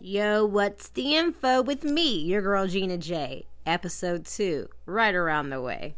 Yo, what's the info with me, your girl GinaJay? Episode 2, right around the way.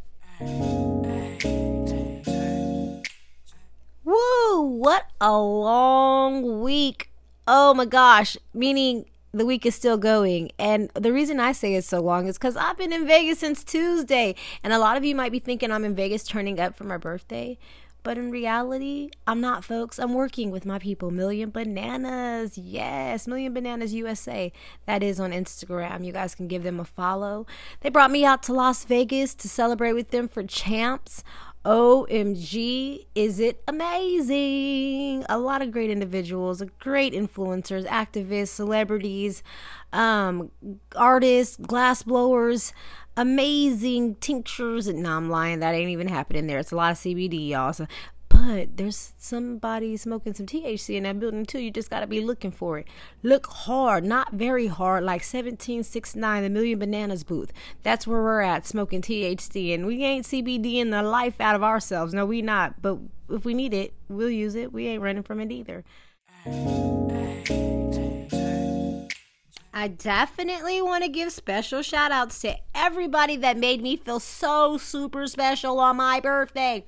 Woo, what a long week. Oh my gosh, meaning the week is still going. And the reason I say it's so long is because I've been in Vegas since Tuesday. And a lot of you might be thinking I'm in Vegas turning up for my birthday. But in reality, I'm not, folks. I'm working with my people, Million Bananas. Yes, Million Bananas USA. That is on Instagram. You guys can give them a follow. They brought me out to Las Vegas to celebrate with them for Champs. OMG, is it amazing? A lot of great individuals, great influencers, activists, celebrities, um, artists, glass blowers amazing tinctures. And no, I'm lying. That ain't even happening there. It's a lot of CBD, y'all. So, but there's somebody smoking some THC in that building too. You just gotta be looking for it. Look hard, not very hard, like 1769, the Million Bananas booth. That's where we're at, smoking THC, and we ain't CBD in the life out of ourselves. No, we not. But if we need it, we'll use it. We ain't running from it either. I definitely want to give special shout outs to everybody that made me feel so super special on my birthday.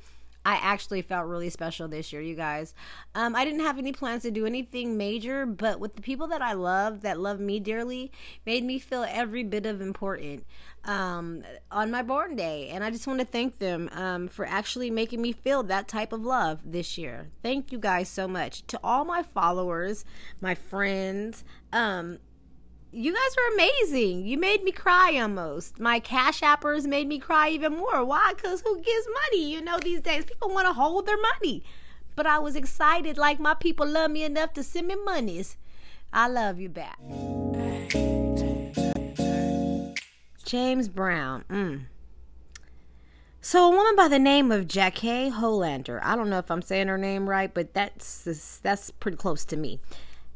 I actually felt really special this year, you guys. Um, I didn't have any plans to do anything major, but with the people that I love, that love me dearly, made me feel every bit of important um, on my born day. And I just want to thank them um, for actually making me feel that type of love this year. Thank you guys so much. To all my followers, my friends, um, you guys are amazing. You made me cry almost. My cash appers made me cry even more. Why? Because who gives money? You know, these days people want to hold their money. But I was excited, like my people love me enough to send me monies. I love you back. James Brown. Mm. So, a woman by the name of Jackie Hollander, I don't know if I'm saying her name right, but that's that's pretty close to me,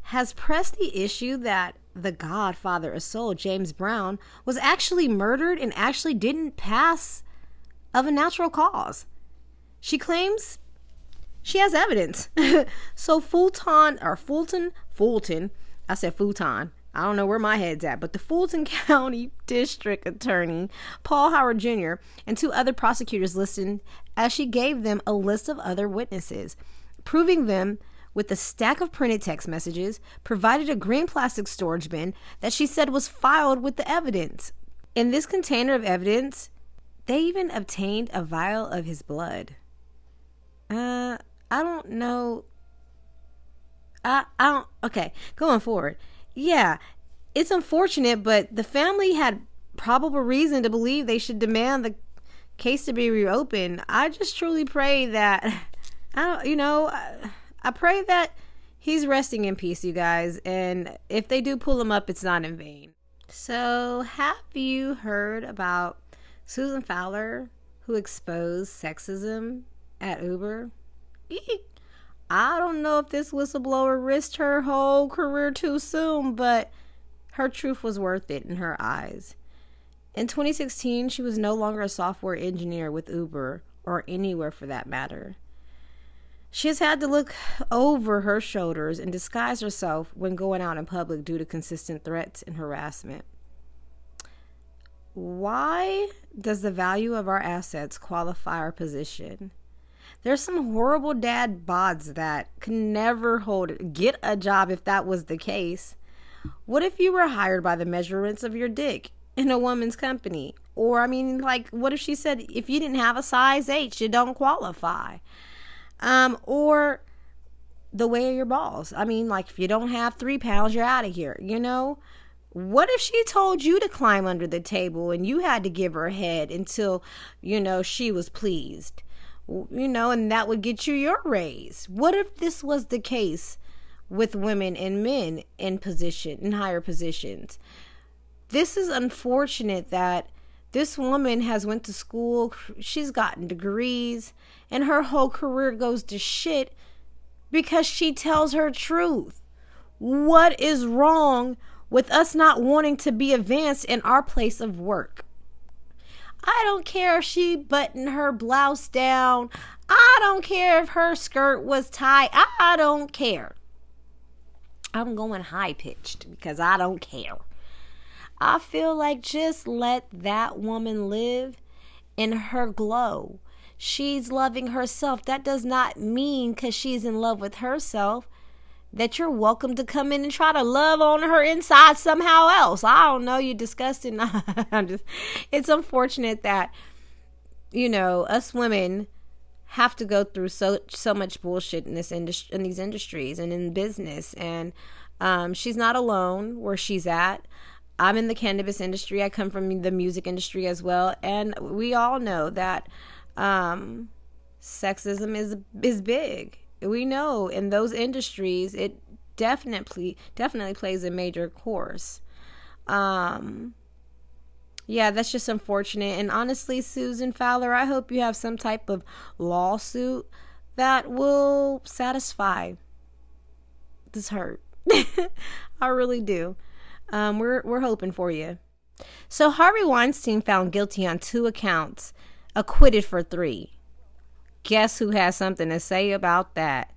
has pressed the issue that the godfather of soul, James Brown, was actually murdered and actually didn't pass of a natural cause. She claims she has evidence. so Fulton or Fulton, Fulton, I said Fulton. I don't know where my head's at, but the Fulton County District Attorney, Paul Howard Jr., and two other prosecutors listened as she gave them a list of other witnesses, proving them with a stack of printed text messages, provided a green plastic storage bin that she said was filed with the evidence. In this container of evidence, they even obtained a vial of his blood. Uh, I don't know. I I don't. Okay, going forward. Yeah, it's unfortunate, but the family had probable reason to believe they should demand the case to be reopened. I just truly pray that I don't. You know. I pray that he's resting in peace, you guys. And if they do pull him up, it's not in vain. So, have you heard about Susan Fowler who exposed sexism at Uber? I don't know if this whistleblower risked her whole career too soon, but her truth was worth it in her eyes. In 2016, she was no longer a software engineer with Uber or anywhere for that matter. She has had to look over her shoulders and disguise herself when going out in public due to consistent threats and harassment. Why does the value of our assets qualify our position? There's some horrible dad bods that can never hold get a job if that was the case. What if you were hired by the measurements of your dick in a woman's company? Or I mean like what if she said if you didn't have a size H, you don't qualify? Um, or the way of your balls. I mean, like if you don't have three pounds, you're out of here. You know. What if she told you to climb under the table and you had to give her head until, you know, she was pleased? You know, and that would get you your raise. What if this was the case with women and men in position, in higher positions? This is unfortunate that this woman has went to school, she's gotten degrees, and her whole career goes to shit because she tells her truth. What is wrong with us not wanting to be advanced in our place of work? I don't care if she buttoned her blouse down. I don't care if her skirt was tight. I don't care. I'm going high pitched because I don't care. I feel like just let that woman live in her glow. She's loving herself. That does not mean because she's in love with herself that you're welcome to come in and try to love on her inside somehow else. I don't know, you're disgusting. I'm just it's unfortunate that you know, us women have to go through so so much bullshit in this industry in these industries and in business and um, she's not alone where she's at i'm in the cannabis industry i come from the music industry as well and we all know that um, sexism is is big we know in those industries it definitely definitely plays a major course um yeah, that's just unfortunate. And honestly, Susan Fowler, I hope you have some type of lawsuit that will satisfy this hurt. I really do. Um, we're we're hoping for you. So Harvey Weinstein found guilty on two accounts, acquitted for three. Guess who has something to say about that?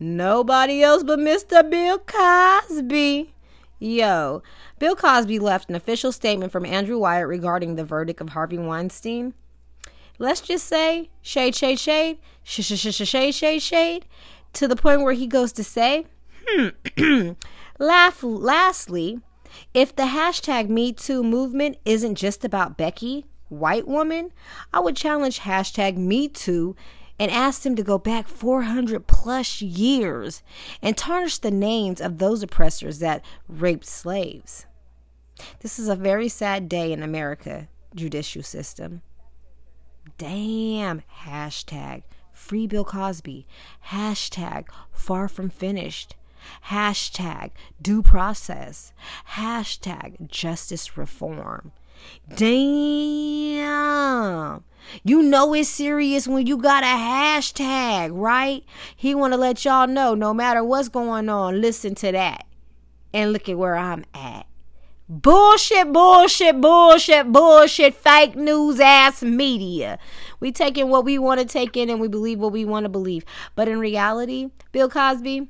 Nobody else but Mr. Bill Cosby. Yo, Bill Cosby left an official statement from Andrew Wyatt regarding the verdict of Harvey Weinstein. Let's just say shade, shade, shade, shade, shade, shade, shade, to the point where he goes to say, hmm. Laugh, lastly, if the hashtag MeToo movement isn't just about Becky, white woman, I would challenge hashtag MeToo and ask him to go back 400 plus years and tarnish the names of those oppressors that raped slaves. This is a very sad day in America judicial system. Damn. Hashtag free Bill Cosby. Hashtag far from finished. Hashtag due process. Hashtag justice reform. Damn. You know it's serious when you got a hashtag, right? He want to let y'all know no matter what's going on, listen to that. And look at where I'm at. Bullshit, bullshit, bullshit, bullshit, fake news ass media. We take in what we want to take in and we believe what we want to believe. But in reality, Bill Cosby,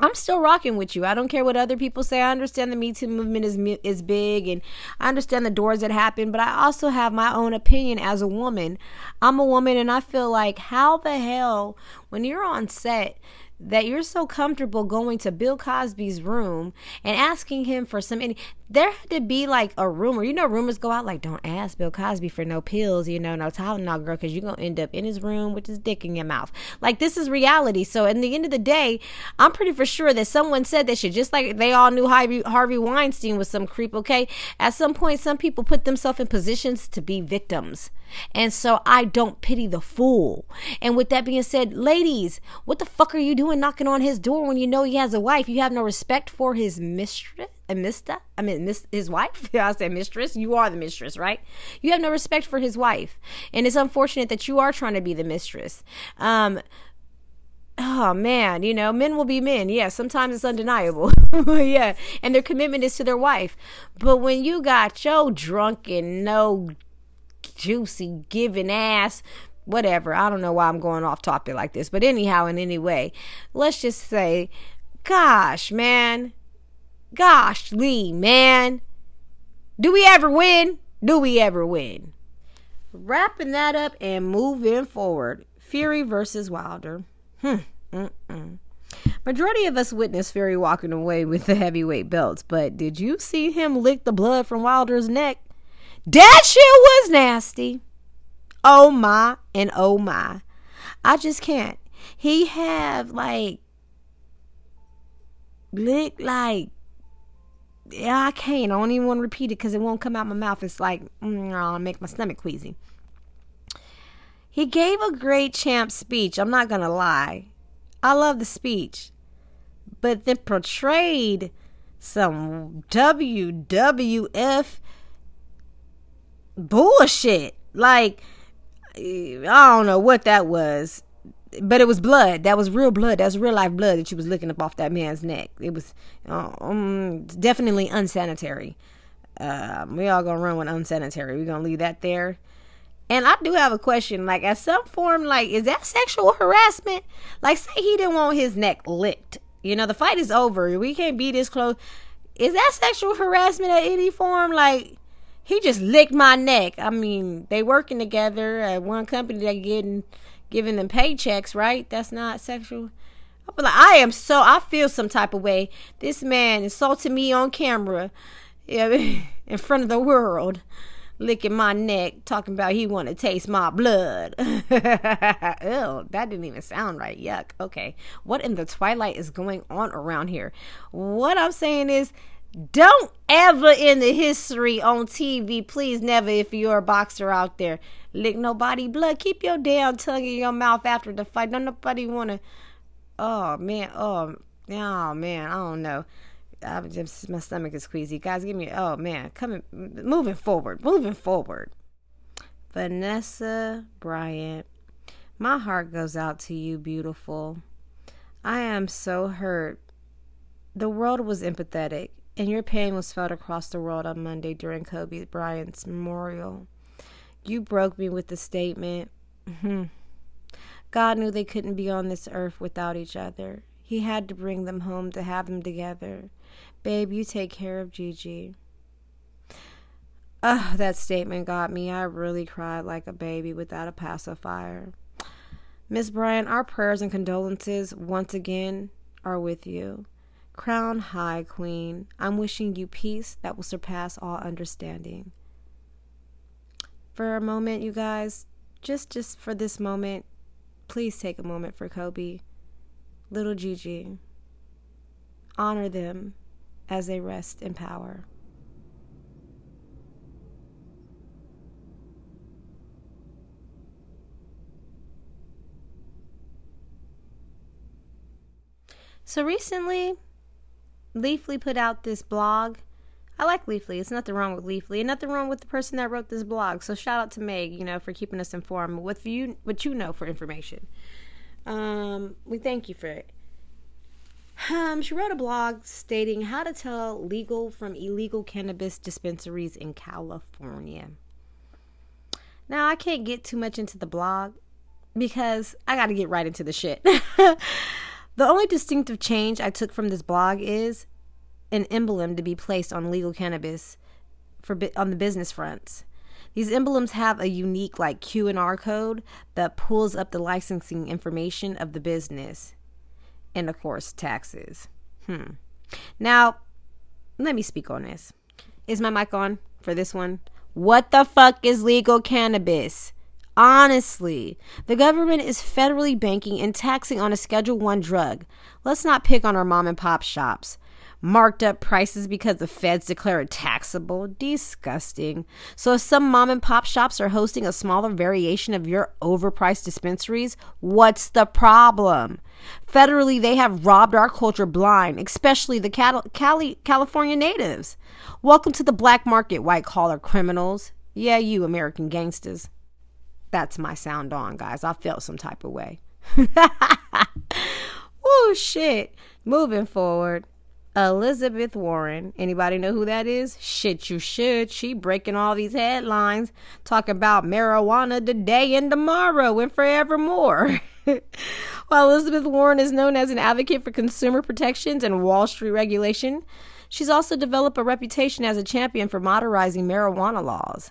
I'm still rocking with you. I don't care what other people say. I understand the Me Too movement is is big, and I understand the doors that happen. But I also have my own opinion as a woman. I'm a woman, and I feel like how the hell when you're on set that you're so comfortable going to Bill Cosby's room and asking him for some any there had to be like a rumor. You know, rumors go out like, don't ask Bill Cosby for no pills, you know, no Tylenol, girl, because you're going to end up in his room with his dick in your mouth. Like, this is reality. So, in the end of the day, I'm pretty for sure that someone said that shit, just like they all knew Harvey, Harvey Weinstein was some creep, okay? At some point, some people put themselves in positions to be victims. And so I don't pity the fool. And with that being said, ladies, what the fuck are you doing knocking on his door when you know he has a wife? You have no respect for his mistress? a mister. I mean, miss, his wife. I say mistress. You are the mistress, right? You have no respect for his wife, and it's unfortunate that you are trying to be the mistress. Um, oh man, you know, men will be men. Yeah, sometimes it's undeniable. yeah, and their commitment is to their wife. But when you got your drunken, no juicy giving ass whatever. I don't know why I'm going off topic like this, but anyhow, in any way, let's just say, gosh, man, Gosh, Lee, man. Do we ever win? Do we ever win? Wrapping that up and moving forward. Fury versus Wilder. Hmm. Mm-mm. Majority of us witnessed Fury walking away with the heavyweight belts, but did you see him lick the blood from Wilder's neck? That shit was nasty. Oh my and oh my. I just can't. He have like lick like yeah, I can't. I don't even want to repeat it because it won't come out my mouth. It's like, mm, I'll make my stomach queasy. He gave a great champ speech. I'm not going to lie. I love the speech. But then portrayed some WWF bullshit. Like, I don't know what that was but it was blood. That was real blood. That was real life blood that she was licking up off that man's neck. It was um, definitely unsanitary. Uh, we all gonna run with unsanitary. We're gonna leave that there. And I do have a question. Like, at some form, like, is that sexual harassment? Like, say he didn't want his neck licked. You know, the fight is over. We can't be this close. Is that sexual harassment at any form? Like, he just licked my neck. I mean, they working together at one company. They getting giving them paychecks, right? That's not sexual. But like, I am so I feel some type of way. This man insulted me on camera, in front of the world licking my neck, talking about he want to taste my blood. Ew, that didn't even sound right. Yuck. Okay. What in the twilight is going on around here? What I'm saying is, don't ever in the history on TV, please never, if you're a boxer out there, lick nobody blood. Keep your damn tongue in your mouth after the fight. Don't nobody want to. Oh, man. Oh, oh, man. I don't know. I'm just my stomach is queasy. Guys, give me oh man, coming moving forward, moving forward. Vanessa Bryant, my heart goes out to you, beautiful. I am so hurt. The world was empathetic, and your pain was felt across the world on Monday during Kobe Bryant's memorial. You broke me with the statement. Hmm. God knew they couldn't be on this earth without each other. He had to bring them home to have them together. Babe, you take care of Gigi. Ugh, that statement got me. I really cried like a baby without a pacifier. Miss Bryant, our prayers and condolences once again are with you. Crown high, Queen. I'm wishing you peace that will surpass all understanding. For a moment, you guys, just just for this moment, please take a moment for Kobe, little Gigi. Honor them as they rest in power. So recently, Leafly put out this blog. I like Leafly. It's nothing wrong with Leafly, and nothing wrong with the person that wrote this blog. So shout out to Meg, you know, for keeping us informed with you what you know for information. Um, we thank you for it. Um, she wrote a blog stating how to tell legal from illegal cannabis dispensaries in California. Now, I can't get too much into the blog because I got to get right into the shit. the only distinctive change I took from this blog is an emblem to be placed on legal cannabis for on the business fronts. These emblems have a unique like Q&R code that pulls up the licensing information of the business and of course taxes. Hmm. Now, let me speak on this. Is my mic on for this one? What the fuck is legal cannabis? Honestly, the government is federally banking and taxing on a Schedule 1 drug. Let's not pick on our mom and pop shops marked up prices because the feds declare it taxable. Disgusting. So, if some mom and pop shops are hosting a smaller variation of your overpriced dispensaries, what's the problem? Federally, they have robbed our culture blind, especially the Cali- California natives. Welcome to the black market, white collar criminals. Yeah, you American gangsters. That's my sound on, guys. I felt some type of way. oh, shit. Moving forward. Elizabeth Warren. Anybody know who that is? Shit, you should. She breaking all these headlines, talking about marijuana today and tomorrow and forevermore. While Elizabeth Warren is known as an advocate for consumer protections and Wall Street regulation, she's also developed a reputation as a champion for modernizing marijuana laws.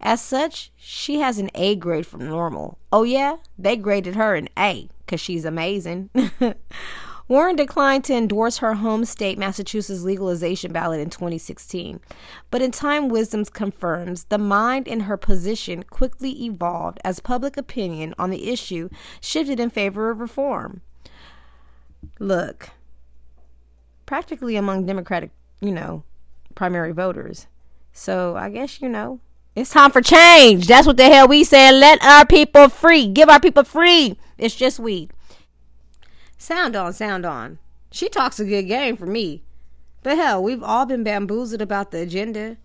As such, she has an A grade from NORML. Oh, yeah? They graded her an A because she's amazing. Warren declined to endorse her home state, Massachusetts legalization ballot in 2016. But in time, Wisdom confirms the mind in her position quickly evolved as public opinion on the issue shifted in favor of reform. Look, practically among Democratic, you know, primary voters. So I guess, you know, it's time for change. That's what the hell we said. Let our people free. Give our people free. It's just weed. Sound on, sound on. She talks a good game for me. But hell, we've all been bamboozled about the agenda.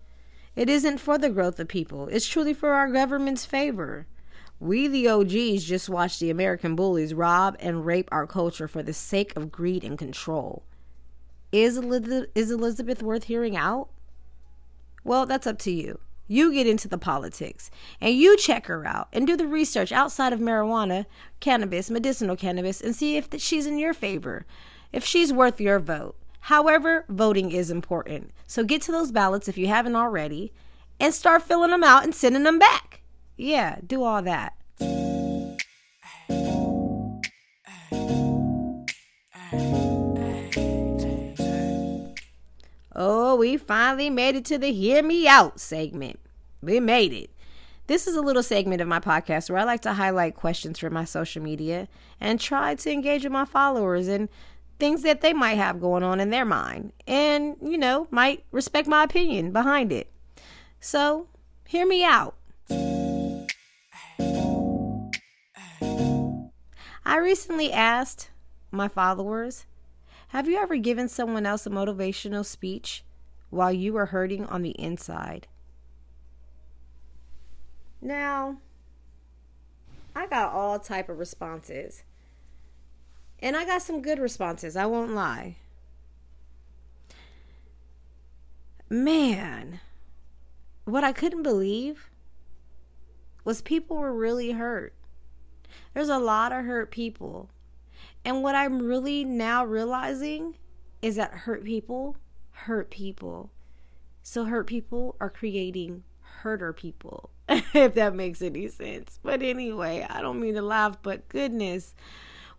It isn't for the growth of people, it's truly for our government's favor. We, the OGs, just watch the American bullies rob and rape our culture for the sake of greed and control. Is Elizabeth worth hearing out? Well, that's up to you. You get into the politics and you check her out and do the research outside of marijuana, cannabis, medicinal cannabis, and see if she's in your favor, if she's worth your vote. However, voting is important. So get to those ballots if you haven't already and start filling them out and sending them back. Yeah, do all that. Oh, we finally made it to the Hear Me Out segment. We made it. This is a little segment of my podcast where I like to highlight questions from my social media and try to engage with my followers and things that they might have going on in their mind and, you know, might respect my opinion behind it. So, hear me out. I recently asked my followers have you ever given someone else a motivational speech while you were hurting on the inside? Now, I got all type of responses. And I got some good responses, I won't lie. Man, what I couldn't believe was people were really hurt. There's a lot of hurt people and what I'm really now realizing is that hurt people hurt people. So hurt people are creating hurter people, if that makes any sense. But anyway, I don't mean to laugh, but goodness,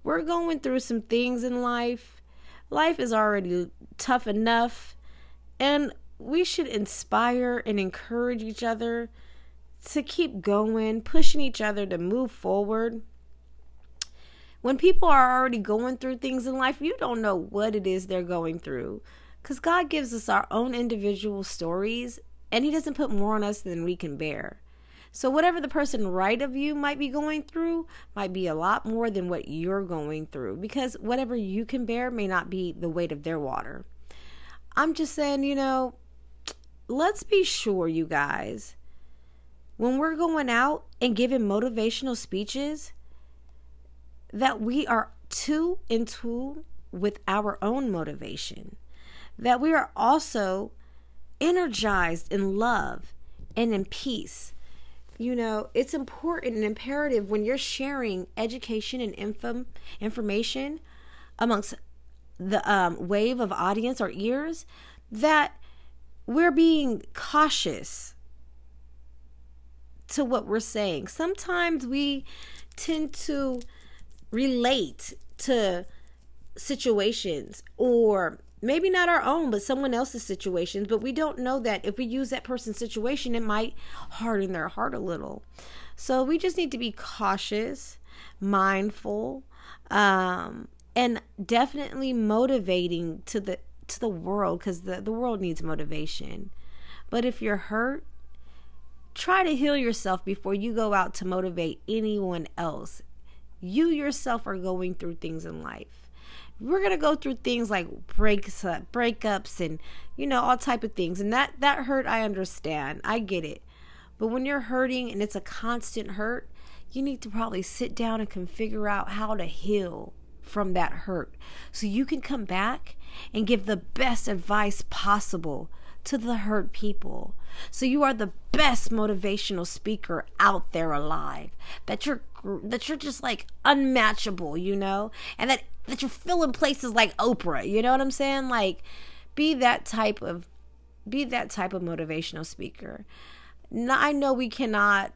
we're going through some things in life. Life is already tough enough, and we should inspire and encourage each other to keep going, pushing each other to move forward when people are already going through things in life, you don't know what it is they're going through. Because God gives us our own individual stories, and He doesn't put more on us than we can bear. So, whatever the person right of you might be going through might be a lot more than what you're going through because whatever you can bear may not be the weight of their water. I'm just saying, you know, let's be sure, you guys, when we're going out and giving motivational speeches, that we are too in tune with our own motivation, that we are also energized in love and in peace. You know, it's important and imperative when you're sharing education and info, information amongst the um, wave of audience or ears that we're being cautious to what we're saying. Sometimes we tend to relate to situations or maybe not our own but someone else's situations. But we don't know that. If we use that person's situation it might harden their heart a little. So we just need to be cautious mindful um, and definitely motivating to the to the world because the, the world needs motivation. But if you're hurt try to heal yourself before you go out to motivate anyone else you yourself are going through things in life. We're gonna go through things like breaks uh, breakups and you know all type of things. And that that hurt i understand. I get it. But when you're hurting and it's a constant hurt you need to probably sit down and can figure out how to heal from that hurt. So you can come back and give the best advice possible to the hurt people. So you are the best motivational speaker out there alive. That you're that you're just like unmatchable, you know? And that that you're filling places like Oprah, you know what I'm saying? Like be that type of be that type of motivational speaker. Now, I know we cannot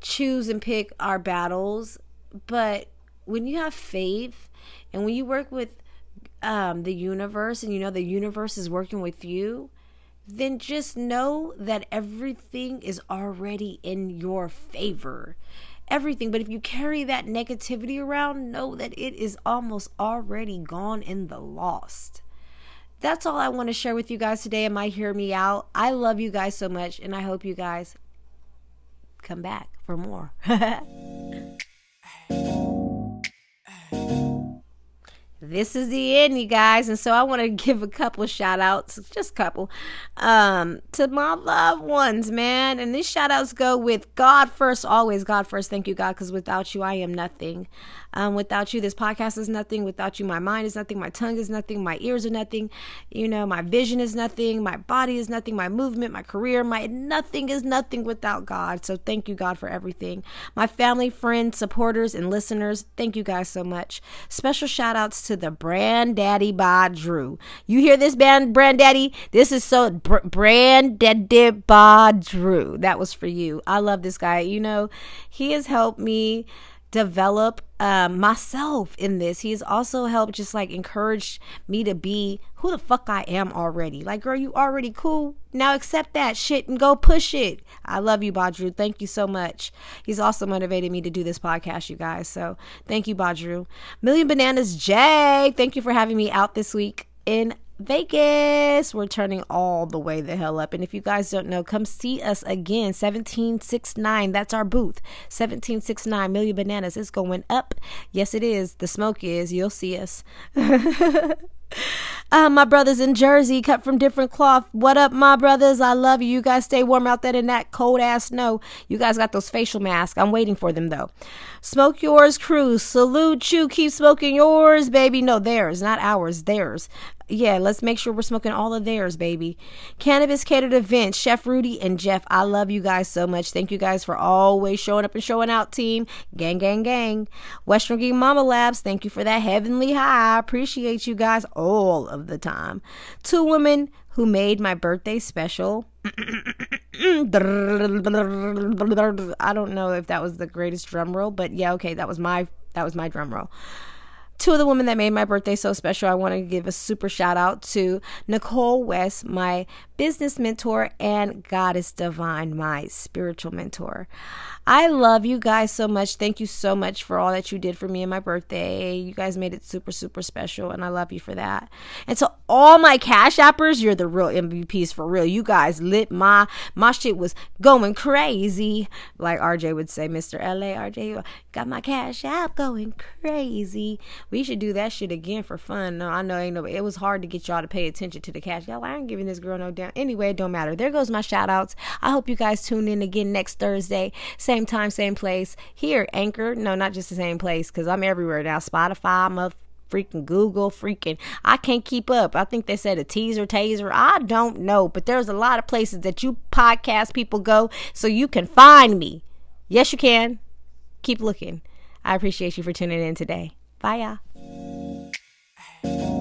choose and pick our battles, but when you have faith and when you work with um, the universe and you know the universe is working with you, then just know that everything is already in your favor. Everything. But if you carry that negativity around, know that it is almost already gone in the lost. That's all I want to share with you guys today. Am I hear me out? I love you guys so much, and I hope you guys come back for more. this is the end, you guys. And so I want to give a couple shout outs, just a couple, um, to my loved ones, man. And these shout outs go with God first, always God first. Thank you, God, because without you, I am nothing. Um, without you, this podcast is nothing. Without you, my mind is nothing. My tongue is nothing. My ears are nothing. You know, my vision is nothing. My body is nothing. My movement, my career, my nothing is nothing without God. So thank you, God, for everything. My family, friends, supporters, and listeners, thank you guys so much. Special shout outs to the Brand Daddy Badru. You hear this band, Brand Daddy? This is so br- Brand Daddy Badru. That was for you. I love this guy. You know, he has helped me develop um, myself in this. He's also helped just like encourage me to be who the fuck I am already. Like, girl, you already cool. Now accept that shit and go push it. I love you, Badru. Thank you so much. He's also motivated me to do this podcast, you guys. So thank you, Badru. Million Bananas Jay. Thank you for having me out this week in Vegas. We're turning all the way the hell up. And if you guys don't know, come see us again. 1769. That's our booth. 1769 Million Bananas. It's going up. Yes, it is. The smoke is. You'll see us. Uh, my brothers in Jersey, cut from different cloth. What up, my brothers? I love you. You guys stay warm out there in that cold ass snow. You guys got those facial masks. I'm waiting for them though. Smoke yours, crew. Salute you. Keep smoking yours, baby. No, theirs, not ours. Theirs yeah, let's make sure we're smoking all of theirs, baby. Cannabis catered events, Chef Rudy and Jeff. I love you guys so much. Thank you guys for always showing up and showing out, team. Gang, gang, gang. Western Geek Mama Labs, thank you for that heavenly high. I appreciate you guys all of the time. Two women who made my birthday special. I don't know if that was the greatest drum roll, but yeah, okay, that was my that was my drum roll two of the women that made my birthday so special, I want to give a super shout out to Nicole West, my business mentor, and Goddess Divine, my spiritual mentor. I love you guys so much. Thank you so much for all that you did for me and my birthday. You guys made it super, super special, and I love you for that. And to all my cash appers, you're the real MVPs for real. You guys lit my my shit was going crazy. Like RJ would say, Mr. LA, RJ got my cash app going crazy. We should do that shit again for fun. No, I know ain't no it was hard to get y'all to pay attention to the cash. Y'all, I ain't giving this girl no damn anyway, it don't matter. There goes my shout outs. I hope you guys tune in again next Thursday. Same same time, same place. Here, Anchor. No, not just the same place because I'm everywhere now. Spotify, mother freaking Google, freaking I can't keep up. I think they said a teaser, taser. I don't know, but there's a lot of places that you podcast people go so you can find me. Yes, you can. Keep looking. I appreciate you for tuning in today. Bye, y'all.